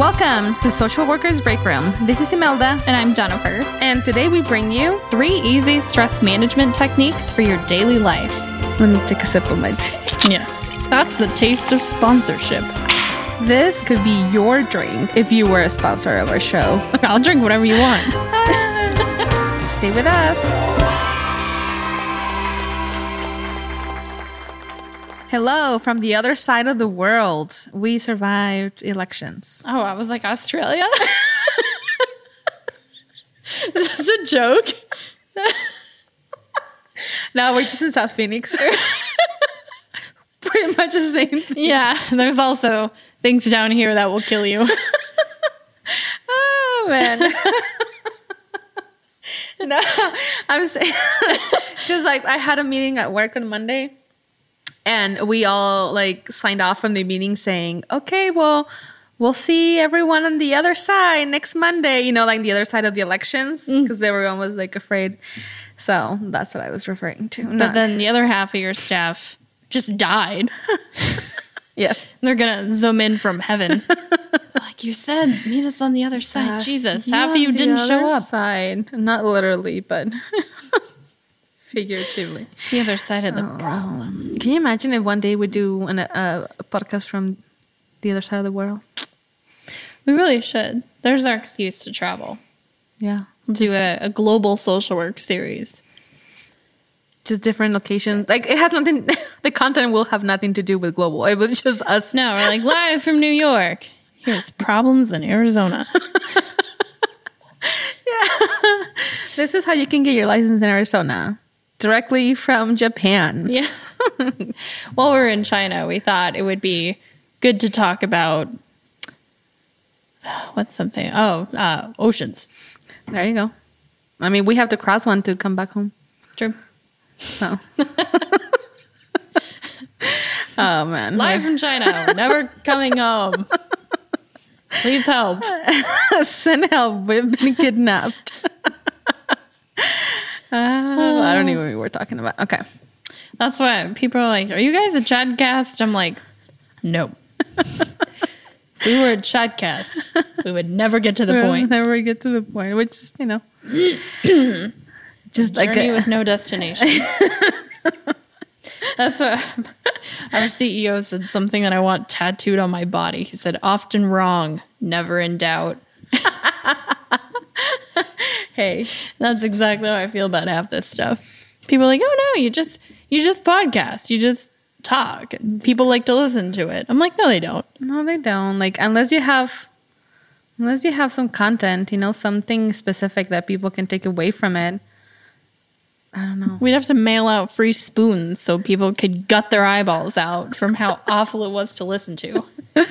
Welcome to Social Workers Break Room. This is Imelda, And I'm Jennifer. and today we bring you. Three easy stress management techniques for your daily life. Let me take a sip of my drink. Yes. That's the taste of sponsorship. This could be your drink if you were a sponsor of our show. I'll drink whatever you want. Stay with us. Hello from the other side of the world. We survived elections. Oh, I was like, Australia? Is this a joke? no, we're just in South Phoenix. Pretty much the same. Yeah. There's also things down here that will kill you. Oh man. no, I'm saying because like I had a meeting at work on Monday, and we all like signed off from the meeting saying, "Okay, well." We'll see everyone on the other side next Monday, you know, like the other side of the elections, mm. because everyone was like afraid. So that's what I was referring to. But Not- then the other half of your staff just died. yeah, They're going to zoom in from heaven. like you said, meet us on the other side. Jesus, half of you didn't show up. Side, not literally, but figuratively. The other side of the Oh. problem. Can you imagine if one day we do an, a, a podcast from the other side of the world? We really should. There's our excuse to travel. Yeah, We'll do a, a global social work series. just different locations. Like it has nothing. The content will have nothing to do with global. It was just us. No, we're like live from New York. Here's problems in Arizona. Yeah. This is how you can get your license in Arizona directly from Japan. Yeah. While we're in China, we thought it would be good to talk about what's something? Oh, uh, oceans. There you go. I mean, we have to cross one to come back home. True. So. oh man. Live from China. Never coming home. Please help. Send help. We've been kidnapped. Uh, I don't even know what we were talking about. Okay. That's why people are like, "Are you guys a Chatcast?" I'm like, "No." if we were a Chatcast, we would never get to the point. Never get to the point, which is, you know, just like Journey a, with no destination. That's what our CEO said. Something that I want tattooed on my body. He said, "Often wrong, never in doubt." Hey, That's exactly how I feel about half this stuff. People are like, "Oh no, you just you just podcast, you just talk, and people like to listen to it." I'm like, "No, they don't." no, they don't. Like unless you have, unless you have some content, you know, something specific that people can take away from it. I don't know. We'd have to mail out free spoons so people could gut their eyeballs out from how awful it was to listen to.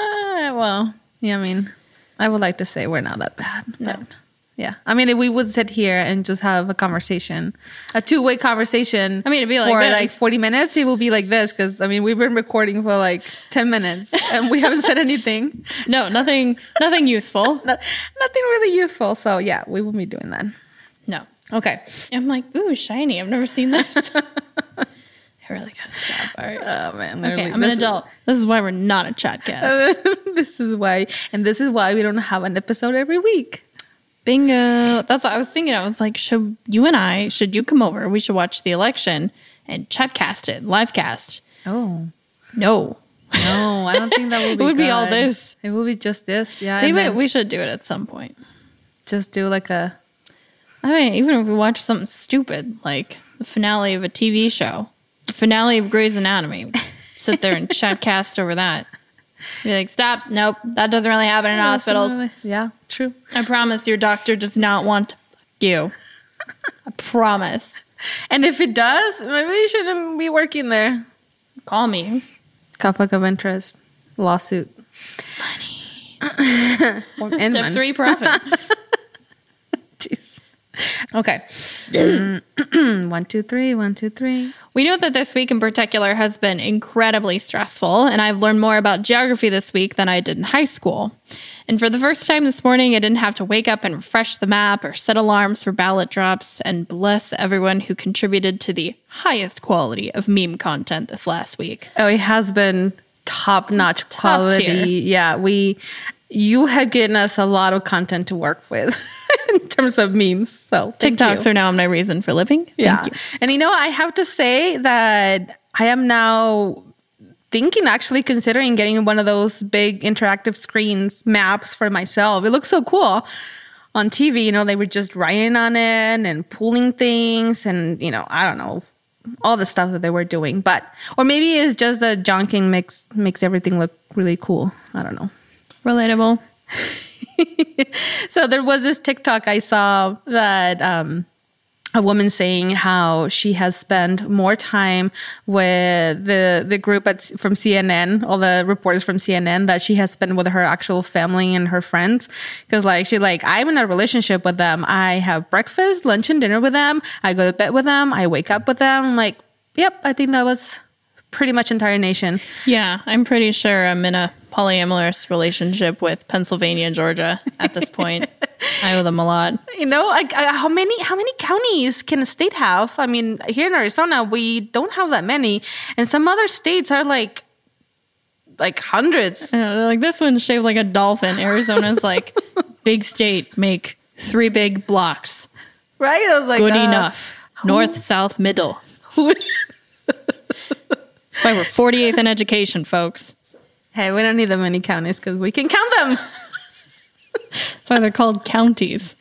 Uh, well, yeah, I mean, I would like to say we're not that bad. No. Yeah. I mean, if we would sit here and just have a conversation, a two way conversation. I mean, it'd be like for this. like 40 minutes, it will be like this. Cause I mean, we've been recording for like 10 minutes and we haven't said anything. No, nothing, nothing useful. No- nothing really useful. So yeah, we will be doing that. No. Okay. I'm like, ooh, shiny. I've never seen this. I really gotta stop. All right. Oh man. Okay, I'm an adult. This is why we're not a chatcast. This is why, and this is why we don't have an episode every week. Bingo. That's what I was thinking. I was like, should you and I, should you come over? We should watch the election and chatcast it, live cast. Oh. No. No, I don't think that will It be. would be all this. It would be just this, yeah. Maybe we should do it at some point. just do like a I mean, even if we watch something stupid, like the finale of a TV show, the finale of Grey's Anatomy, sit there and chatcast over that. Be like, stop. Nope. That doesn't really happen in hospitals. Yeah, true. I promise your doctor does not want to fuck you. I promise. And if it does, maybe you shouldn't be working there. Call me. Conflict of interest, lawsuit, money, and Step money. three, profit. Okay. One, two, three. One, two, three. We know that this week in particular has been incredibly stressful, and I've learned more about geography this week than I did in high school. And for the first time this morning, I didn't have to wake up and refresh the map or set alarms for ballot drops, and bless everyone who contributed to the highest quality of meme content this last week. Oh, it has been top notch quality. tier. Yeah, we you have given us a lot of content to work with terms of memes. So TikToks you. are now my reason for living. Thank yeah, you. and you know I have to say that I am now thinking actually considering getting one of those big interactive screens maps for myself. It looks so cool on TV. You know, they were just writing on it and pulling things, and you know, I don't know all the stuff that they were doing, but or maybe it's just that John King makes makes everything look really cool. I don't know. Relatable. so there was this TikTok I saw that um, a woman saying how she has spent more time with the the group at, from CNN, all the reporters from CNN, that she has spent with her actual family and her friends. Because like she like I'm in a relationship with them. I have breakfast, lunch, and dinner with them. I go to bed with them. I wake up with them. I'm like, yep, I think that was pretty much entire nation. Yeah, I'm pretty sure I'm in a polyamorous relationship with Pennsylvania and Georgia at this point. I owe them a lot. You know, how many how many counties can a state have? I mean, here in Arizona, we don't have that many, and some other states are like like hundreds. Uh, like this one's shaped like a dolphin. Arizona's like big state, make three big blocks. Right? I was like, Good uh, enough. North, south, middle. That's why we're 48th in education, folks. Hey, we don't need that many counties because we can count them. That's why they're called counties.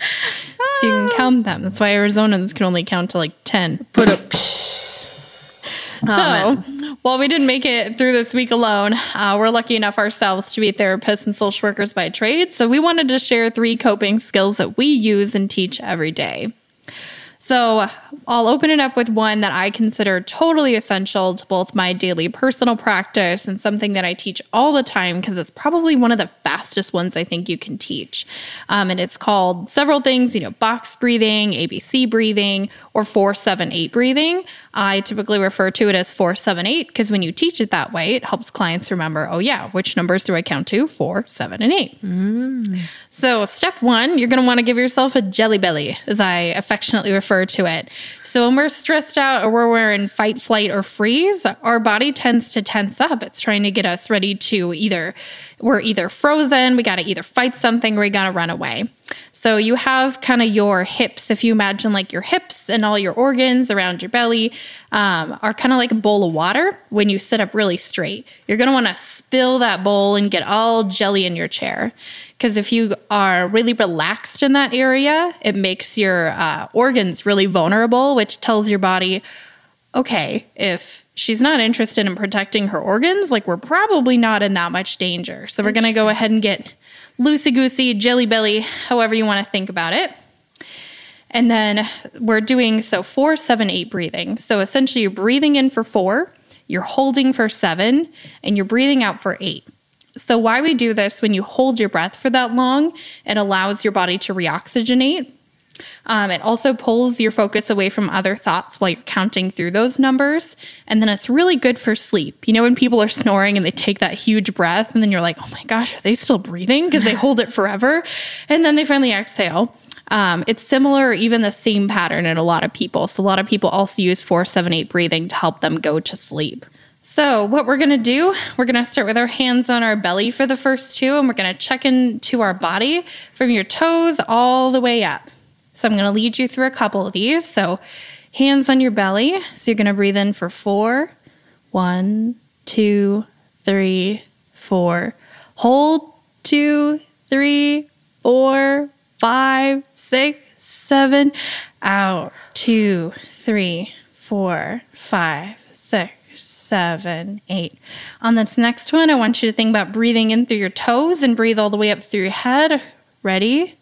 so you can count them. That's why Arizonans can only count to like 10. Put up. So, while we didn't make it through this week alone, uh, we're lucky enough ourselves to be therapists and social workers by trade. So, we wanted to share three coping skills that we use and teach every day. So, I'll open it up with one that I consider totally essential to both my daily personal practice and something that I teach all the time because it's probably one of the fastest ones I think you can teach. Um, and it's called several things, you know, box breathing, ABC breathing, or 478 breathing. I typically refer to it as 478 because when you teach it that way, it helps clients remember, oh, yeah, which numbers do I count to? Four, seven, and eight. Mm. So, step one, you're going to want to give yourself a jelly belly, as I affectionately refer to it. So, when we're stressed out or when we're in fight, flight, or freeze, our body tends to tense up. It's trying to get us ready to either, we're either frozen, we got to either fight something, or we got to run away. So, you have kind of your hips, if you imagine like your hips and all your organs around your belly um, are kind of like a bowl of water when you sit up really straight. You're going to want to spill that bowl and get all jelly in your chair. Because if you are really relaxed in that area, it makes your uh, organs really vulnerable, which tells your body, okay, if she's not interested in protecting her organs, like we're probably not in that much danger. So we're going to go ahead and get loosey goosey, jelly belly, however you want to think about it. And then we're doing so four, seven, eight breathing. So essentially, you're breathing in for four, you're holding for seven, and you're breathing out for eight. So, why we do this when you hold your breath for that long, it allows your body to reoxygenate. Um, it also pulls your focus away from other thoughts while you're counting through those numbers. And then it's really good for sleep. You know, when people are snoring and they take that huge breath, and then you're like, oh my gosh, are they still breathing? Because they hold it forever. And then they finally exhale. Um, it's similar, or even the same pattern in a lot of people. So, a lot of people also use four, seven, eight breathing to help them go to sleep. So, what we're gonna do, we're gonna start with our hands on our belly for the first two, and we're gonna check into our body from your toes all the way up. So, I'm gonna lead you through a couple of these. So, hands on your belly. So, you're gonna breathe in for four, one, two, three, four. Hold, two, three, four, five, six, seven. Out, two, three, four, five, six seven, eight. On this next one, I want you to think about breathing in through your toes and breathe all the way up through your head. Ready?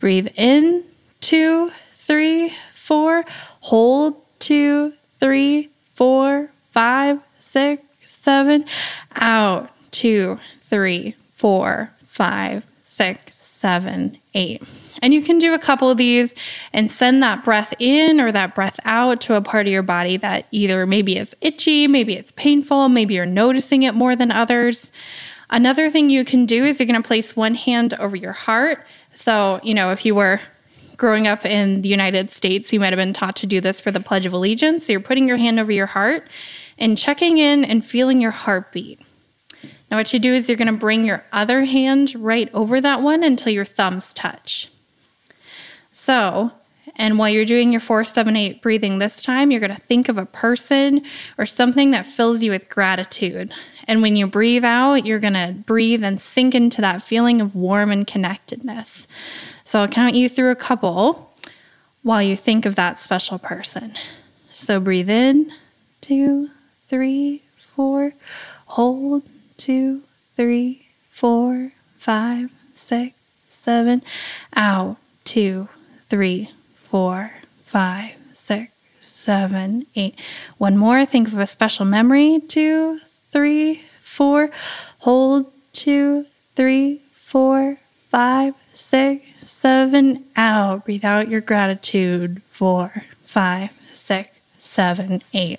Breathe in, two, three, four. Hold, two, three, four, five, six, seven. Out, two, three, four, five, six, seven, eight. And you can do a couple of these and send that breath in or that breath out to a part of your body that either maybe is itchy, maybe it's painful, maybe you're noticing it more than others. Another thing you can do is you're going to place one hand over your heart. So, you know, if you were growing up in the United States, you might have been taught to do this for the Pledge of Allegiance. So you're putting your hand over your heart and checking in and feeling your heartbeat. Now, what you do is you're going to bring your other hand right over that one until your thumbs touch. So, and while you're doing your 478 breathing this time, you're going to think of a person or something that fills you with gratitude. And when you breathe out, you're going to breathe and sink into that feeling of warm and connectedness. So I'll count you through a couple while you think of that special person. So breathe in, two, three, four. Hold, two, three, four, five, six, seven. Out, two, three, four, five, six, seven, eight. One more. Think of a special memory. Two, three, four. Hold. Two, three, four, five, six, seven. Out. Breathe out your gratitude. Four, five, six, seven, eight.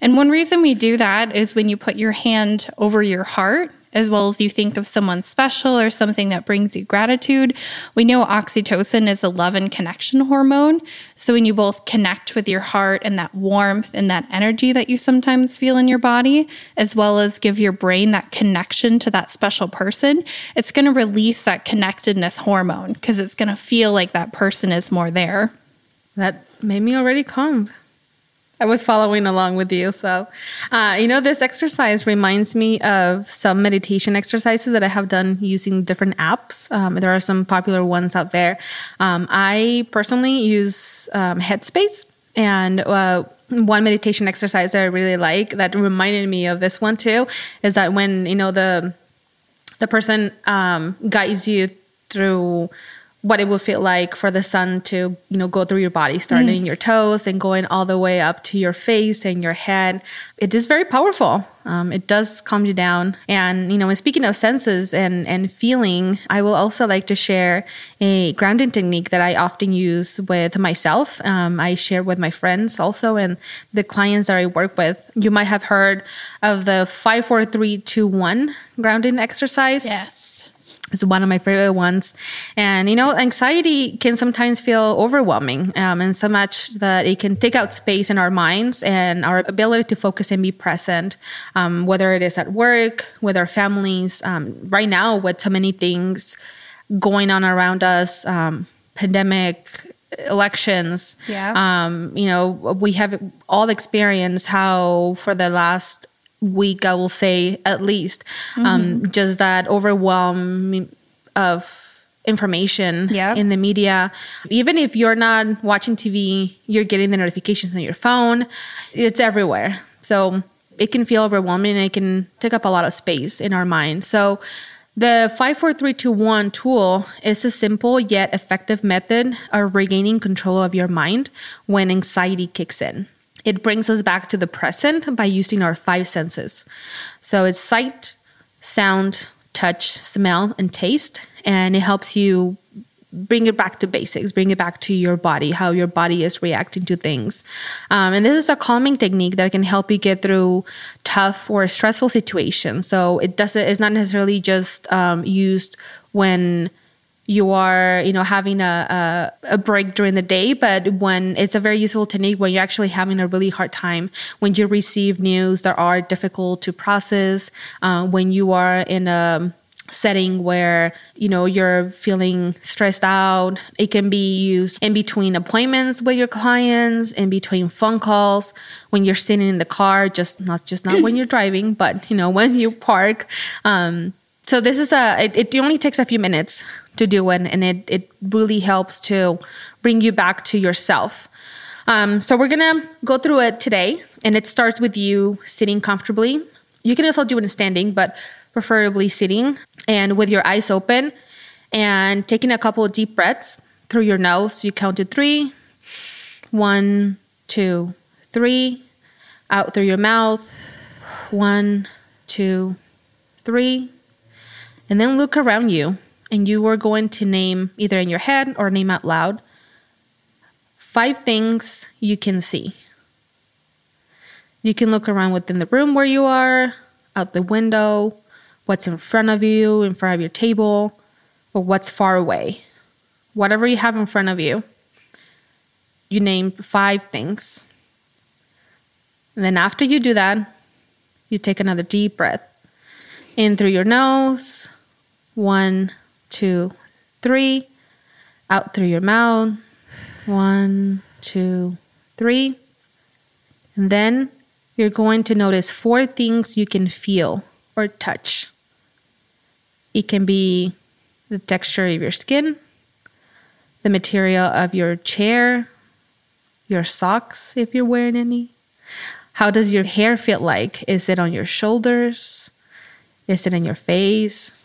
And one reason we do that is when you put your hand over your heart, as well as you think of someone special or something that brings you gratitude. We know oxytocin is a love and connection hormone. So when you both connect with your heart and that warmth and that energy that you sometimes feel in your body, as well as give your brain that connection to that special person, it's going to release that connectedness hormone because it's going to feel like that person is more there. That made me already calm. I was following along with you. So, uh, you know, this exercise reminds me of some meditation exercises that I have done using different apps. Um, there are some popular ones out there. Um, I personally use um, Headspace, and uh, one meditation exercise that I really like that reminded me of this one too is that when you know the the person um, guides you through what it would feel like for the sun to you know go through your body starting mm. in your toes and going all the way up to your face and your head. It is very powerful. Um, it does calm you down. And you know and speaking of senses and and feeling i will also like to share a grounding technique that i often use with myself. Um, i share with my friends also and the clients that i work with. You might have heard of the 54321 grounding exercise. Yes it's one of my favorite ones. And, you know, anxiety can sometimes feel overwhelming um, and so much that it can take out space in our minds and our ability to focus and be present, um, whether it is at work, with our families. Um, right now, with so many things going on around us, um, pandemic, elections, yeah. Um, you know, we have all experienced how for the last week, I will say at least, um, mm-hmm. um, just that overwhelm of information yep. in the media. Even if you're not watching TV, you're getting the notifications on your phone. It's everywhere. So it can feel overwhelming and it can take up a lot of space in our mind. So the 54321 tool is a simple yet effective method of regaining control of your mind when anxiety kicks in. It brings us back to the present by using our five senses. So it's sight, sound, touch, smell, and taste. And it helps you bring it back to basics, bring it back to your body, how your body is reacting to things. Um, and this is a calming technique that can help you get through tough or stressful situations. So it doesn't, it's not necessarily just um, used when you are you know having a, a, a, break during the day but when it's a very useful technique when you're actually having a really hard time. When you receive news that are difficult to process uh, when you are in a setting where you know you're feeling stressed out it can be used in between appointments with your clients in between phone calls when you're sitting in the car just not just not when you're driving but you know when you park. Um, so this is a it, it only takes a few minutes to do it and it, it really helps to bring you back to yourself. Um, so we're gonna go through it today and it starts with you sitting comfortably. You can also do it in standing but preferably sitting and with your eyes open and taking a couple of deep breaths through your nose. You count to three one two three out through your mouth one two three and then look around you, and you are going to name either in your head or name out loud five things you can see. You can look around within the room where you are, out the window, what's in front of you, in front of your table, or what's far away. whatever you have in front of you. You name five things. And then after you do that, you take another deep breath in through your nose. One, two, three. Out through your mouth. One, two, three. And then you're going to notice four things you can feel or touch. It can be the texture of your skin, the material of your chair, your socks if you're wearing any. How does your hair feel like? Is it on your shoulders? Is it in your face?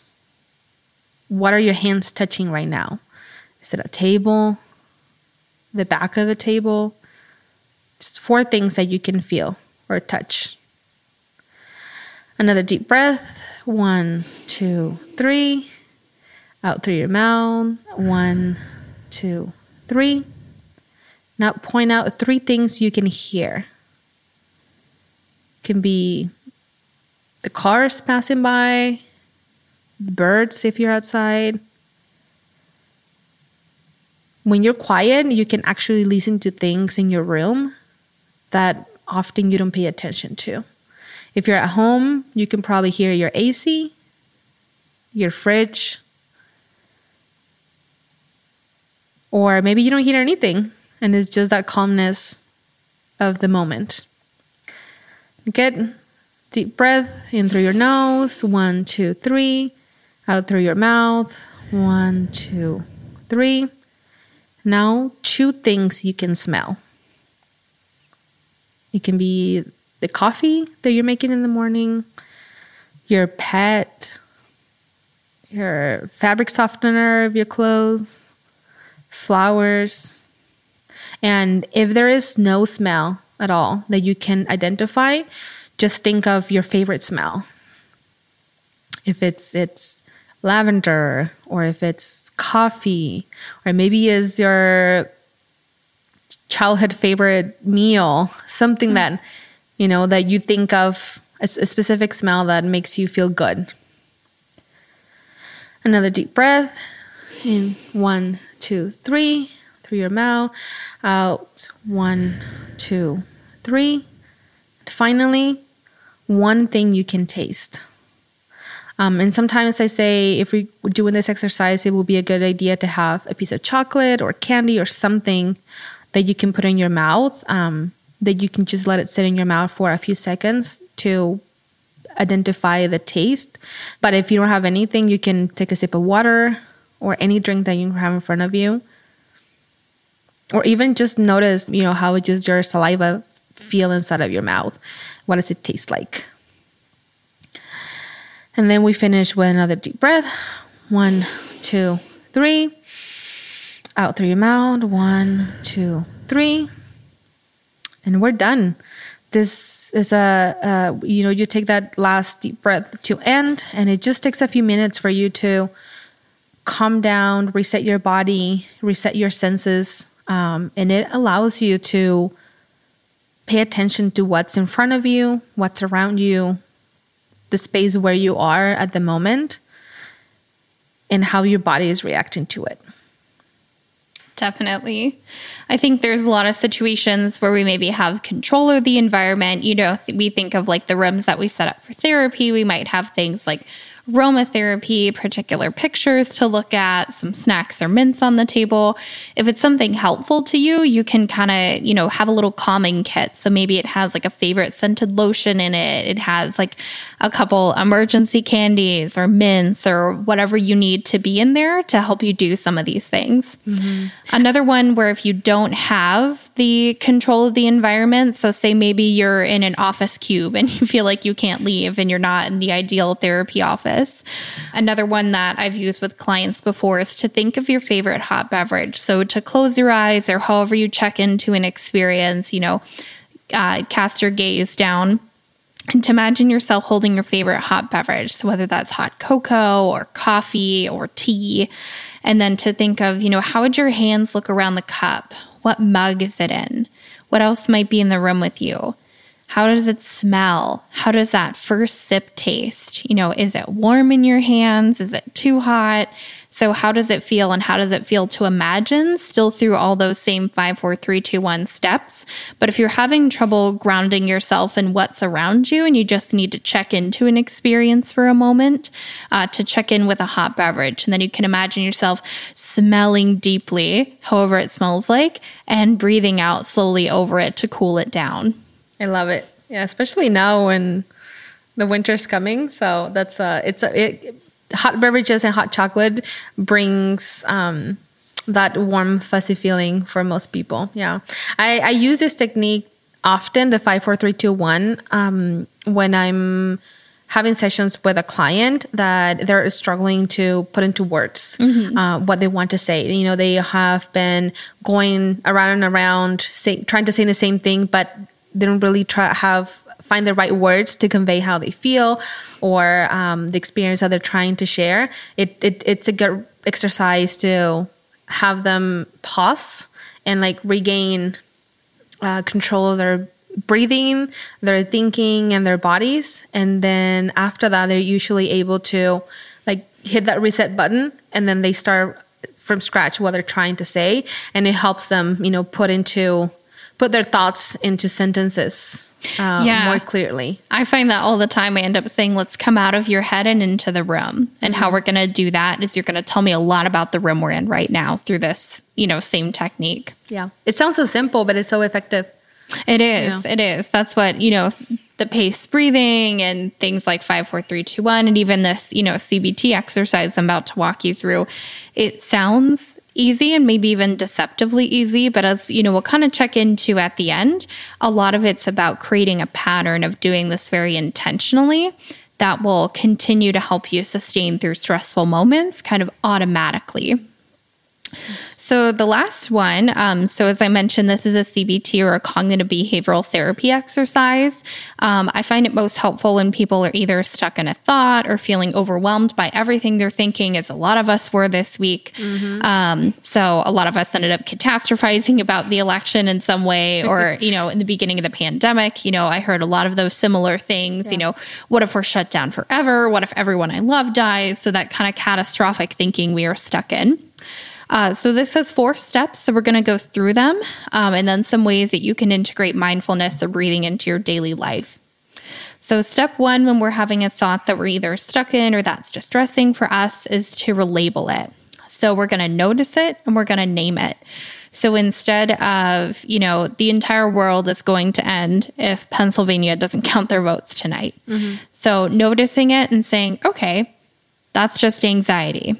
What are your hands touching right now? Is it a table? The back of the table? Just four things that you can feel or touch. Another deep breath. One, two, three. Out through your mouth. One, two, three. Now point out three things you can hear. Can be the cars passing by, birds if you're outside. When you're quiet, you can actually listen to things in your room that often you don't pay attention to. If you're at home, you can probably hear your AC, your fridge, or maybe you don't hear anything and it's just that calmness of the moment. Get deep breath in through your nose, one, two, three, out through your mouth, one, two, three. Now, two things you can smell. It can be the coffee that you're making in the morning, your pet, your fabric softener of your clothes, flowers. And if there is no smell at all that you can identify, just think of your favorite smell. If it's it's lavender or if it's coffee or maybe is your childhood favorite meal, something mm-hmm. that you know that you think of a, a specific smell that makes you feel good. Another deep breath in one, two, three, through your mouth, out one, two, three. Finally, one thing you can taste. Um, and sometimes I say if we're doing this exercise, it will be a good idea to have a piece of chocolate or candy or something that you can put in your mouth, um, that you can just let it sit in your mouth for a few seconds to identify the taste. But if you don't have anything, you can take a sip of water or any drink that you have in front of you. Or even just notice, you know, how just your saliva feel inside of your mouth. What does it taste like? And then we finish with another deep breath. One, two, three. Out through your mouth. One, two, three. And we're done. This is a, uh, you know, you take that last deep breath to end, and it just takes a few minutes for you to calm down, reset your body, reset your senses. Um, and it allows you to pay attention to what's in front of you, what's around you, the space where you are at the moment, and how your body is reacting to it. Definitely. I think there's a lot of situations where we maybe have control of the environment. You know, we think of like the rooms that we set up for therapy. We might have things like aromatherapy, particular pictures to look at, some snacks or mints on the table. If it's something helpful to you, you can kind of, you know, have a little calming kit. So maybe it has like a favorite scented lotion in it. It has like a couple emergency candies or mints or whatever you need to be in there to help you do some of these things. Mm-hmm. Another one where if you don't have the control of the environment, so say maybe you're in an office cube and you feel like you can't leave and you're not in the ideal therapy office. Another one that I've used with clients before is to think of your favorite hot beverage. So to close your eyes or however you check into an experience, you know, uh, cast your gaze down and to imagine yourself holding your favorite hot beverage. So, whether that's hot cocoa or coffee or tea, and then to think of, you know, how would your hands look around the cup? What mug is it in? What else might be in the room with you? How does it smell? How does that first sip taste? You know, is it warm in your hands? Is it too hot? So, how does it feel and how does it feel to imagine still through all those same five, four, three, two, one steps? But if you're having trouble grounding yourself in what's around you and you just need to check into an experience for a moment, uh, to check in with a hot beverage. And then you can imagine yourself smelling deeply, however it smells like, and breathing out slowly over it to cool it down. I love it. Yeah, especially now when the winter's coming. So that's uh it's a it hot beverages and hot chocolate brings um, that warm, fuzzy feeling for most people. Yeah, I, I use this technique often, the five, four, three, two, one, um, when I'm having sessions with a client that they're struggling to put into words mm-hmm. uh, what they want to say. You know, they have been going around and around, say, trying to say the same thing, but they don't really try have find the right words to convey how they feel or um, the experience that they're trying to share. It, it it's a good exercise to have them pause and like regain uh, control of their breathing, their thinking, and their bodies. And then after that, they're usually able to like hit that reset button, and then they start from scratch what they're trying to say, and it helps them, you know, put into put their thoughts into sentences uh, yeah. more clearly. I find that all the time. I end up saying, let's come out of your head and into the room. And mm-hmm. how we're going to do that is you're going to tell me a lot about the room we're in right now through this, you know, same technique. Yeah. It sounds so simple, but it's so effective. It is. You know? It is. That's what, you know, the pace breathing and things like five, four, three, two, one, and even this, you know, CBT exercise I'm about to walk you through. It sounds easy and maybe even deceptively easy. But as you know, we'll kind of check into at the end, a lot of it's about creating a pattern of doing this very intentionally that will continue to help you sustain through stressful moments kind of automatically. So, the last one, um, so as I mentioned, this is a CBT or a cognitive behavioral therapy exercise. Um, I find it most helpful when people are either stuck in a thought or feeling overwhelmed by everything they're thinking, as a lot of us were this week. Mm-hmm. Um, so, a lot of us ended up catastrophizing about the election in some way, or, you know, in the beginning of the pandemic, you know, I heard a lot of those similar things. Yeah. You know, what if we're shut down forever? What if everyone I love dies? So, that kind of catastrophic thinking we are stuck in. Uh, so this has four steps. So we're going to go through them um, and then some ways that you can integrate mindfulness or breathing into your daily life. So, step one, when we're having a thought that we're either stuck in or that's distressing for us, is to relabel it. So, we're going to notice it and we're going to name it. So, instead of, you know, the entire world is going to end if Pennsylvania doesn't count their votes tonight. Mm-hmm. So, noticing it and saying, okay, that's just anxiety.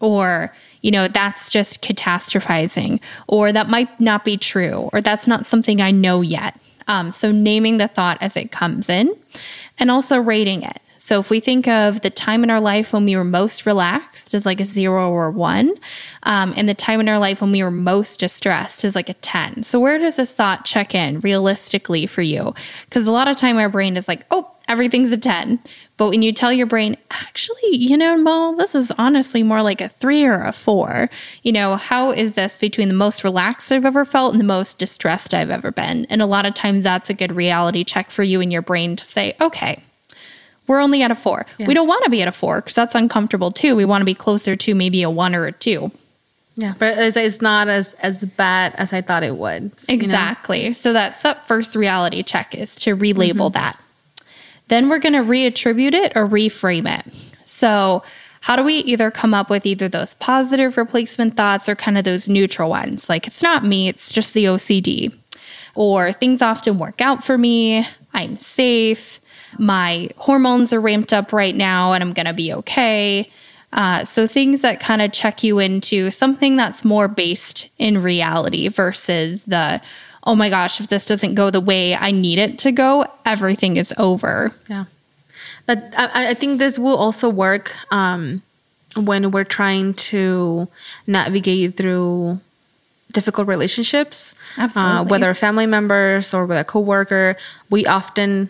Or, you know, that's just catastrophizing, or that might not be true, or that's not something I know yet. Um, so, naming the thought as it comes in and also rating it. So, if we think of the time in our life when we were most relaxed as like a zero or one, um, and the time in our life when we were most distressed is like a 10. So, where does this thought check in realistically for you? Because a lot of time our brain is like, oh, everything's a 10. But when you tell your brain, actually, you know, Mo, this is honestly more like a three or a four, you know, how is this between the most relaxed I've ever felt and the most distressed I've ever been? And a lot of times that's a good reality check for you and your brain to say, okay, we're only at a four. Yeah. We don't want to be at a four because that's uncomfortable too. We want to be closer to maybe a one or a two. Yeah, but it's, it's not as as bad as I thought it would. Exactly. You know? So that's that first reality check is to relabel mm-hmm. that. Then we're going to reattribute it or reframe it. So, how do we either come up with either those positive replacement thoughts or kind of those neutral ones? Like, it's not me, it's just the OCD. Or things often work out for me, I'm safe, my hormones are ramped up right now, and I'm going to be okay. Uh, so, things that kind of check you into something that's more based in reality versus the oh my gosh, if this doesn't go the way I need it to go, everything is over. Yeah. That I, I think this will also work um, when we're trying to navigate through difficult relationships, uh, whether family members or with a coworker. We often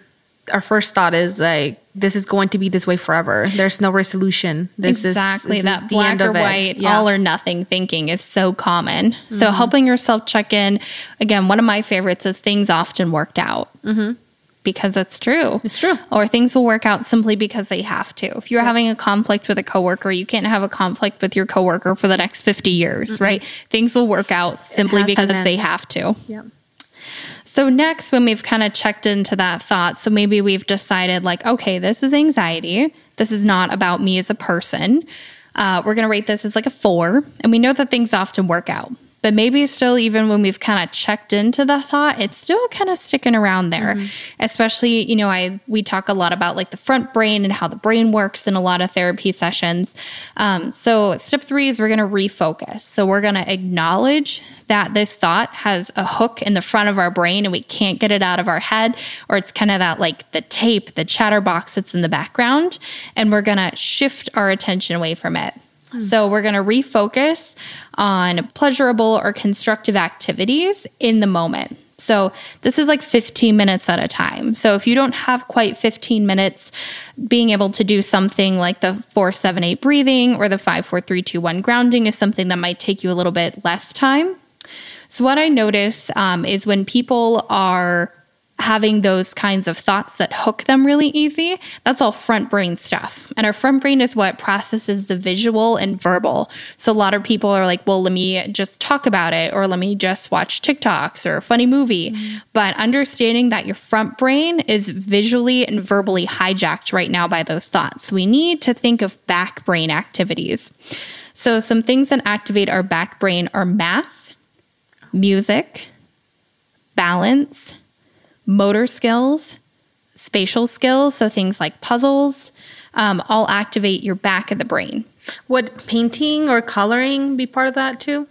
our first thought is like this is going to be this way forever. There's no resolution. This exactly is, that black or white, yeah. all or nothing thinking is so common. Mm-hmm. So helping yourself check in again. One of my favorites is things often worked out. Mm-hmm. because it's true. It's true. Or things will work out simply because they have to. If you're having a conflict with a coworker, you can't have a conflict with your coworker for the next 50 years, right? Things will work out simply because they have to. Yeah. So next, when we've kind of checked into that thought, so maybe we've decided like, okay, this is anxiety. This is not about me as a person. Uh, we're going to rate this as like a four, and we know that things often work out. But maybe still, even when we've kind of checked into the thought, it's still kind of sticking around there. Especially, you know, I we talk a lot about like the front brain and how the brain works in a lot of therapy sessions. Um, so step three is we're going to refocus. So we're going to acknowledge that this thought has a hook in the front of our brain and we can't get it out of our head, or it's kind of that like the tape, the chatterbox that's in the background, and we're going to shift our attention away from it. So we're going to refocus on pleasurable or constructive activities in the moment. So this is like 15 minutes at a time. So if you don't have quite 15 minutes, being able to do something like the 478 breathing or the 54321 grounding is something that might take you a little bit less time. So what I notice um, is when people are having those kinds of thoughts that hook them really easy, that's all front brain stuff. And our front brain is what processes the visual and verbal. So a lot of people are like, well, let me just talk about it or let me just watch TikToks or a funny movie. Mm-hmm. But understanding that your front brain is visually and verbally hijacked right now by those thoughts. We need to think of back brain activities. So some things that activate our back brain are math, music, balance, motor skills, spatial skills, so things like puzzles, um, all activate your back of the brain. Would painting or coloring be part of that too?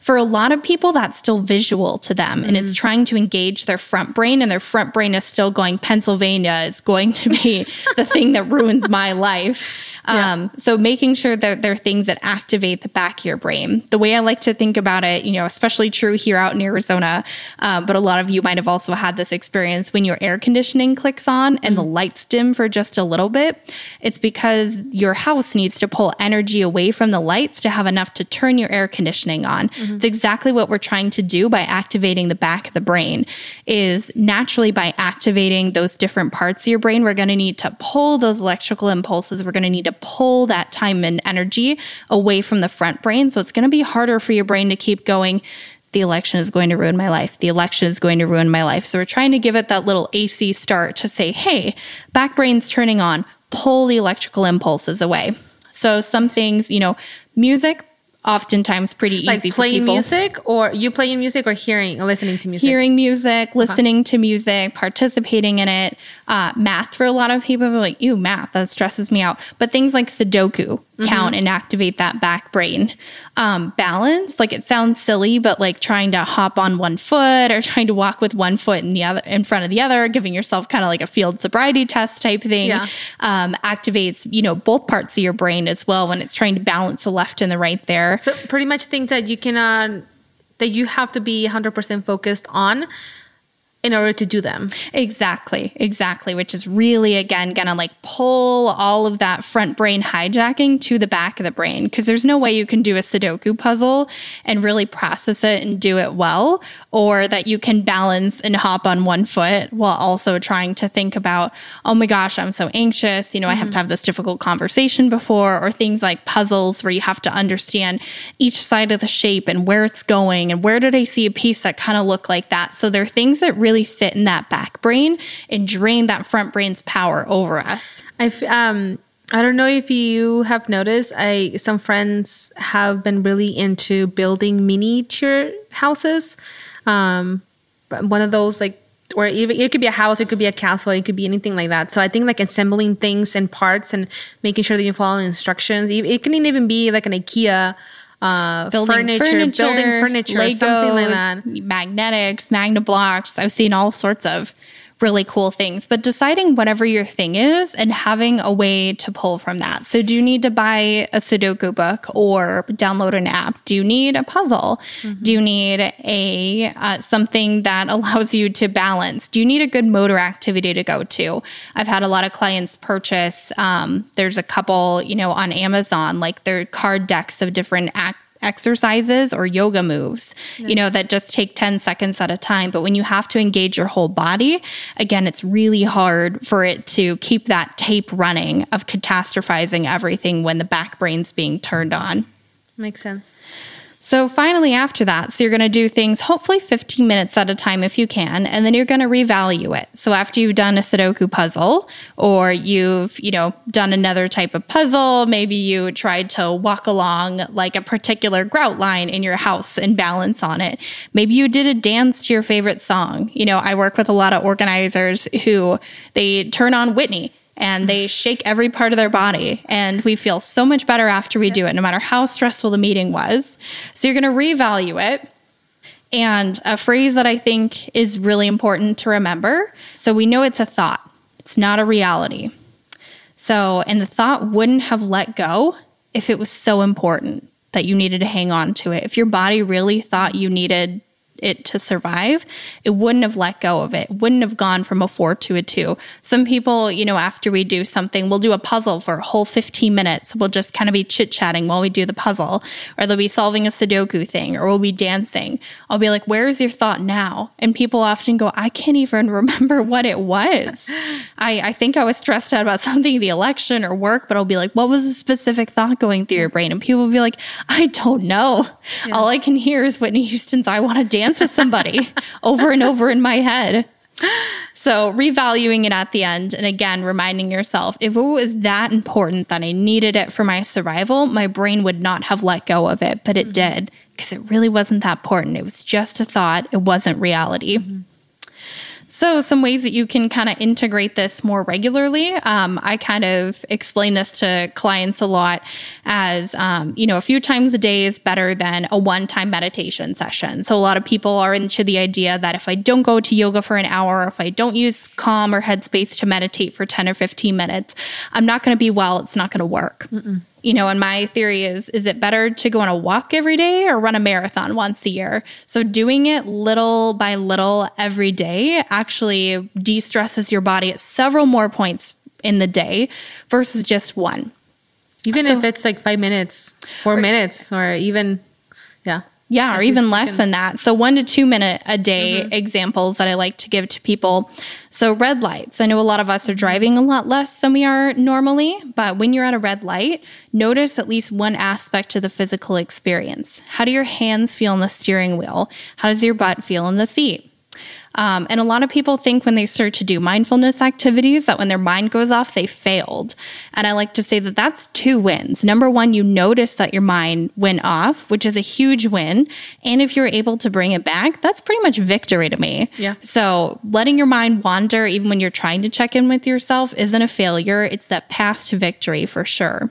For a lot of people, that's still visual to them and it's trying to engage their front brain, and their front brain is still going, Pennsylvania is going to be the thing that ruins my life. Um, so making sure that there are things that activate the back of your brain. The way I like to think about it, you know, especially true here out in Arizona, uh, but a lot of you might have also had this experience when your air conditioning clicks on and the lights dim for just a little bit. It's because your house needs to pull energy away from the lights to have enough to turn your air conditioning on. It's exactly what we're trying to do by activating the back of the brain. Is naturally by activating those different parts of your brain, we're going to need to pull those electrical impulses. We're going to need to pull that time and energy away from the front brain. So it's going to be harder for your brain to keep going. The election is going to ruin my life. The election is going to ruin my life. So we're trying to give it that little AC start to say, hey, back brain's turning on, pull the electrical impulses away. So some things, you know, music, oftentimes pretty easy Like playing music or you playing music or hearing or listening to music? Hearing music, uh-huh. listening to music, participating in it. Uh, math for a lot of people, they're like, ew, math, that stresses me out. But things like Sudoku count and activate that back brain. Um, balance, like it sounds silly, but like trying to hop on one foot or trying to walk with one foot in the other in front of the other, giving yourself kind of like a field sobriety test type thing, Yeah. um, activates, you know, both parts of your brain as well when it's trying to balance the left and the right there. So pretty much think that you cannot that you have to be 100% focused on in order to do them. Exactly, exactly. Which is really, again, gonna like pull all of that front brain hijacking to the back of the brain because there's no way you can do a Sudoku puzzle and really process it and do it well, or that you can balance and hop on one foot while also trying to think about, oh my gosh, I'm so anxious. You know, I have to mm-hmm. have this difficult conversation before, or things like puzzles where you have to understand each side of the shape and where it's going and where did I see a piece that kind of look like that. So there are things that really sit in that back brain and drain that front brain's power over us. I um I don't know if you have noticed. I some friends have been really into building miniature houses. Um, one of those like, or even it could be a house, it could be a castle, it could be anything like that. So I think like assembling things and parts and making sure that you follow instructions. It can even be like an IKEA uh, building furniture, building furniture, something like that. Magnetics, magna blocks. I've seen all sorts of really cool things, but deciding whatever your thing is and having a way to pull from that. So, do you need to buy a Sudoku book or download an app? Do you need a puzzle? Do you need a uh, something that allows you to balance? Do you need a good motor activity to go to? I've had a lot of clients purchase. Um, there's a couple, you know, on Amazon, like their card decks of different act exercises or yoga moves, you know, that just take 10 seconds at a time. But when you have to engage your whole body, again, it's really hard for it to keep that tape running of catastrophizing everything when the back brain's being turned on. Makes sense. So finally, after that, so you're going to do things hopefully 15 minutes at a time if you can, and then you're going to revalue it. So after you've done a Sudoku puzzle, or you've you know done another type of puzzle, maybe you tried to walk along like a particular grout line in your house and balance on it. Maybe you did a dance to your favorite song. You know, I work with a lot of organizers who they turn on Whitney and they shake every part of their body. And we feel so much better after we do it, no matter how stressful the meeting was. So you're going to revalue it. And a phrase that I think is really important to remember so we know it's a thought, it's not a reality. So, and the thought wouldn't have let go if it was so important that you needed to hang on to it. If your body really thought you needed it to survive, it wouldn't have let go of it. Wouldn't have gone from a four to a two. Some people, you know, after we do something, we'll do a puzzle for a whole 15 minutes. We'll just kind of be chit chatting while we do the puzzle, or they'll be solving a Sudoku thing, or we'll be dancing. I'll be like, Where's your thought now? And people often go, I can't even remember what it was. I, I think I was stressed out about something, the election or work, but I'll be like, What was a specific thought going through your brain? And people will be like, I don't know. Yeah. All I can hear is Whitney Houston's I Want to Dance dance with somebody over and over in my head. So, revaluing it at the end, and again, reminding yourself if it was that important that I needed it for my survival, my brain would not have let go of it, but it mm-hmm. did because it really wasn't that important. It was just a thought, it wasn't reality. Mm-hmm. So, some ways that you can kind of integrate this more regularly. Um, I kind of explain this to clients a lot as, um, you know, a few times a day is better than a one time meditation session. So, a lot of people are into the idea that if I don't go to yoga for an hour, if I don't use Calm or Headspace to meditate for 10 or 15 minutes, I'm not going to be well. It's not going to work. Mm-mm you know, and my theory is is it better to go on a walk every day or run a marathon once a year? So doing it little by little every day actually de-stresses your body at several more points in the day versus just one. Even so, if it's like 5 minutes, 4 or, minutes or even yeah. Yeah, or even less than that. So, one to two minute a day mm-hmm. examples that I like to give to people. So, red lights. I know a lot of us are driving a lot less than we are normally, but when you're at a red light, notice at least one aspect to the physical experience. How do your hands feel on the steering wheel? How does your butt feel in the seat? Um, and a lot of people think when they start to do mindfulness activities that when their mind goes off, they failed. And I like to say that that's two wins. Number one, you notice that your mind went off, which is a huge win. And if you're able to bring it back, that's pretty much victory to me. Yeah. So letting your mind wander, even when you're trying to check in with yourself, isn't a failure. It's that path to victory for sure.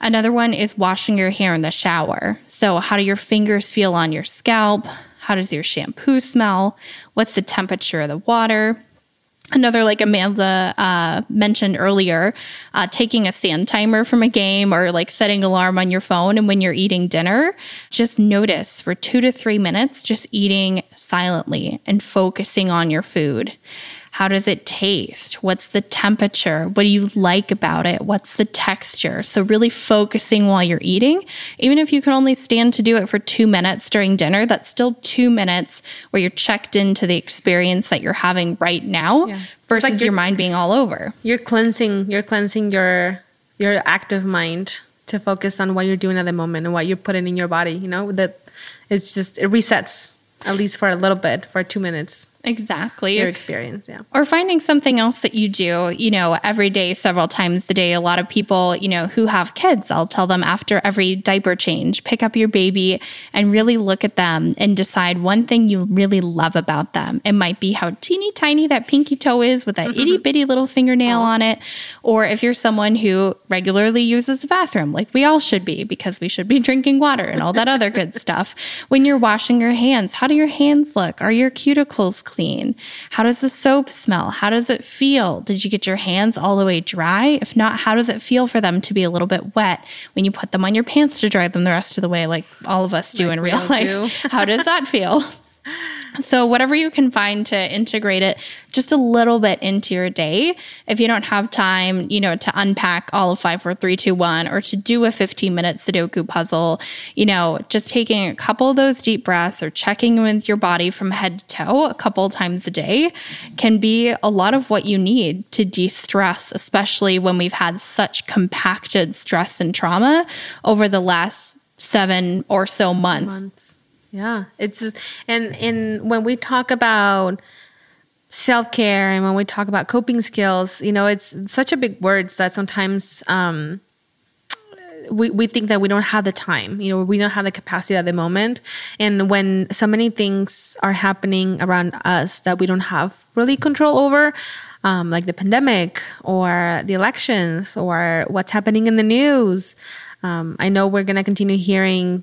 Another one is washing your hair in the shower. So, how do your fingers feel on your scalp? How does your shampoo smell? What's the temperature of the water? Another, like Amanda uh, mentioned earlier, uh, taking a sand timer from a game or like setting alarm on your phone. And when you're eating dinner, just notice for two to three minutes, just eating silently and focusing on your food. How does it taste? What's the temperature? What do you like about it? What's the texture? So, really focusing while you're eating. Even if you can only stand to do it for two minutes during dinner, that's still two minutes where you're checked into the experience that you're having right now yeah. versus like your mind being all over. You're cleansing, you're cleansing your your active mind to focus on what you're doing at the moment and what you're putting in your body, you know, that it's just it resets at least for a little bit for two minutes exactly. Your experience yeah. Or finding something else that you do you know every day several times a day. A lot of people you know who have kids i'll tell them after every diaper change pick up your baby and really look at them and decide one thing you really love about them. It might be how teeny tiny that pinky toe is with that mm-hmm. itty bitty little fingernail on it. Or if you're someone who regularly uses the bathroom like we all should be because we should be drinking water and all that other good stuff. When you're washing your hands how do your hands look? Are your cuticles clean? How does the soap smell? How does it feel? Did you get your hands all the way dry? If not, how does it feel for them to be a little bit wet when you put them on your pants to dry them the rest of the way, like all of us do like in real life? Do. how does that feel? So, whatever you can find to integrate it just a little bit into your day. If you don't have time, you know, to unpack all of five, four, three, two, one, or to do a 15 minute Sudoku puzzle, you know, just taking a couple of those deep breaths or checking with your body from head to toe a couple times a day can be a lot of what you need to de stress, especially when we've had such compacted stress and trauma over the last seven or so months. months yeah, it's and and when we talk about self care and when we talk about coping skills, you know, it's such a big words that sometimes um, we we think that we don't have the time. You know, we don't have the capacity at the moment, and when so many things are happening around us that we don't have really control over. Um, like the pandemic or the elections or what's happening in the news. Um, I know we're going to continue hearing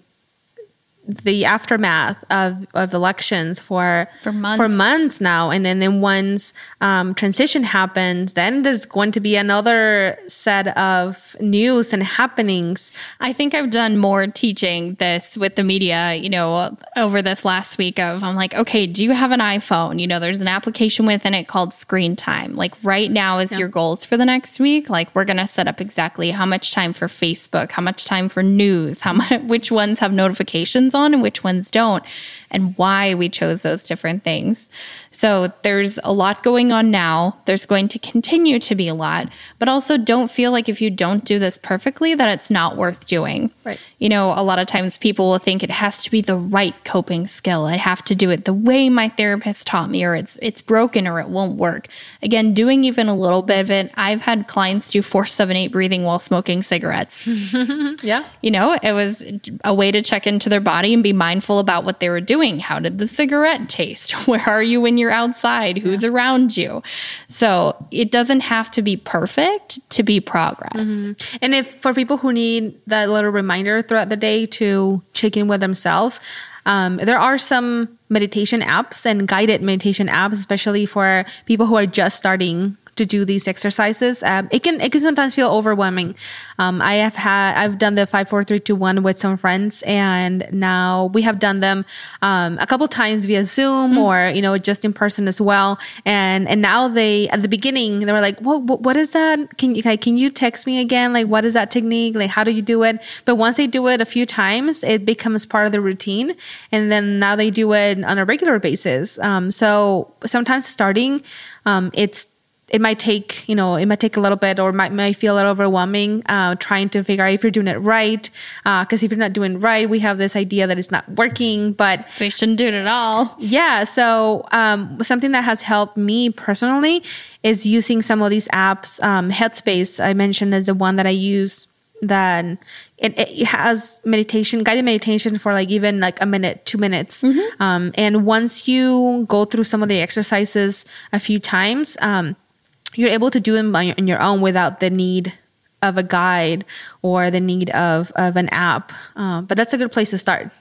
the aftermath of, of elections for for months. for months. now. And then, then once um, transition happens then there's going to be another set of news and happenings. I think i've done more teaching this with the media you know over this last week of i'm like okay do you have an iphone? You know there's an application within it called screen time. Like right now is yeah. your goals for the next week. Like we're going to set up exactly how much time for facebook how much time for news how much which ones have notifications on and which ones don't and why we chose those different things. So there's a lot going on now. There's going to continue to be a lot, but also don't feel like if you don't do this perfectly that it's not worth doing. Right. You know, a lot of times people will think it has to be the right coping skill. I have to do it the way my therapist taught me or it's it's broken or it won't work. Again, doing even a little bit of it. I've had clients do 478 breathing while smoking cigarettes. yeah. You know, it was a way to check into their body and be mindful about what they were doing doing? How did the cigarette taste? Where are you when you're outside? Who's yeah. around you? So it doesn't have to be perfect to be progress. Mm-hmm. And if for people who need that little reminder throughout the day to check in with themselves, um, there are some meditation apps and guided meditation apps, especially for people who are just starting to do these exercises. Um, it can it can sometimes feel overwhelming. Um, I have had I've done the five four three two one with some friends, and now we have done them um, a couple times via Zoom mm. or you know just in person as well. And and now they at the beginning they were like, what what is that? Can you can you text me again? Like what is that technique? Like how do you do it? But once they do it a few times, it becomes part of the routine, and then now they do it on a regular basis. Um, so sometimes starting, um, it's it might take you know it might take a little bit or might, might feel a little overwhelming uh, trying to figure out if you're doing it right because uh, if you're not doing right we have this idea that it's not working but so you shouldn't do it at all. Yeah so um, something that has helped me personally is using some of these apps um, headspace i mentioned is the one that i use. That it, it, has meditation guided meditation for like even like a minute two minutes. Mm-hmm. um, and once you go through some of the exercises a few times um, you're able to do them on your, on your own without the need of a guide or the need of, of an app. Uh, but that's a good place to start.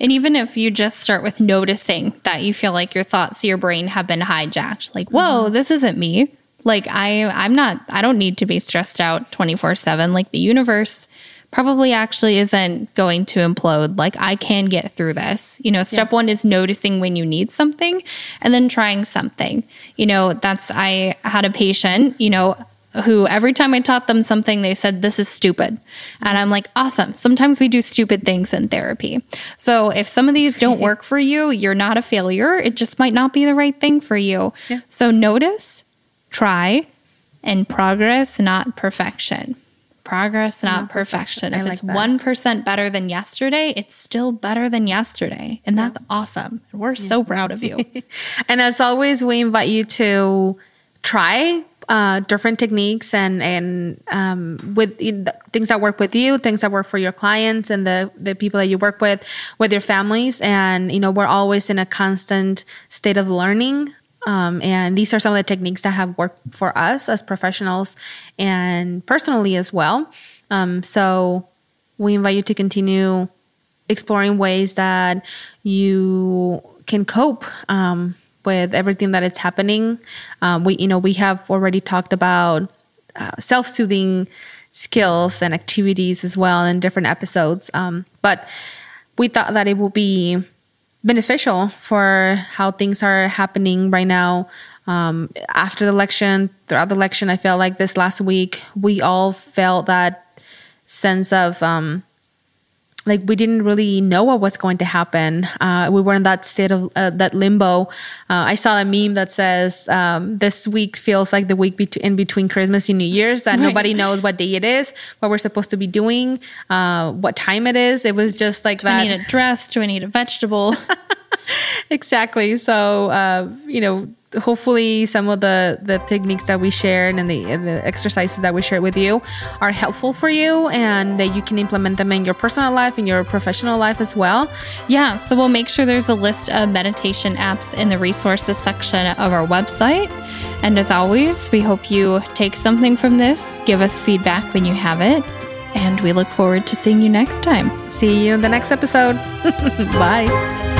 And even if you just start with noticing that you feel like your thoughts, your brain have been hijacked, like, whoa, mm-hmm. this isn't me. Like I, I'm not. I don't need to be stressed out 24 seven. Like the universe probably actually isn't going to implode. Like, I can get through this. You know, step yeah. one is noticing when you need something and then trying something. You know, that's, I had a patient, you know, who every time I taught them something, they said, This is stupid. And I'm like, Awesome. Sometimes we do stupid things in therapy. So if some of these don't work for you, you're not a failure. It just might not be the right thing for you. Yeah. So notice, try, and progress, not perfection progress, not, not perfection. If it's one better than yesterday, it's still better than yesterday, and that's yeah. awesome. We're yeah. so proud of you. and as always, we invite you to try uh, different techniques and and um, with things that work with you, things that work for your clients and the the people that you work with, with your families. And you know, we're always in a constant state of learning. Um, and these are some of the techniques that have worked for us as professionals and personally as well. Um, so we invite you to continue exploring ways that you can cope um, with everything that is happening. Um, we, you know, we have already talked about uh, self-soothing skills and activities as well in different episodes. Um, but we thought that it would be beneficial for how things are happening right now. Um, after the election, throughout the election, I felt like this last week we all felt that sense of um, like we didn't really know what was going to happen. Uh, we were in that state of uh, that limbo. Uh, I saw a meme that says um, this week feels like the week be- in between Christmas and New Year's that right. nobody knows what day it is, what we're supposed to be doing, uh, what time it is. It was just like Do that. Do I need a dress? Do I need a vegetable? exactly. So uh, you know hopefully some of the the techniques that we shared and the, the exercises that we shared with you are helpful for you and that you can implement them in your personal life and your professional life as well. Yeah so we'll make sure there's a list of meditation apps in the resources section of our website. And as always we hope you take something from this give us feedback when you have it and we look forward to seeing you next time. See you in the next episode. Bye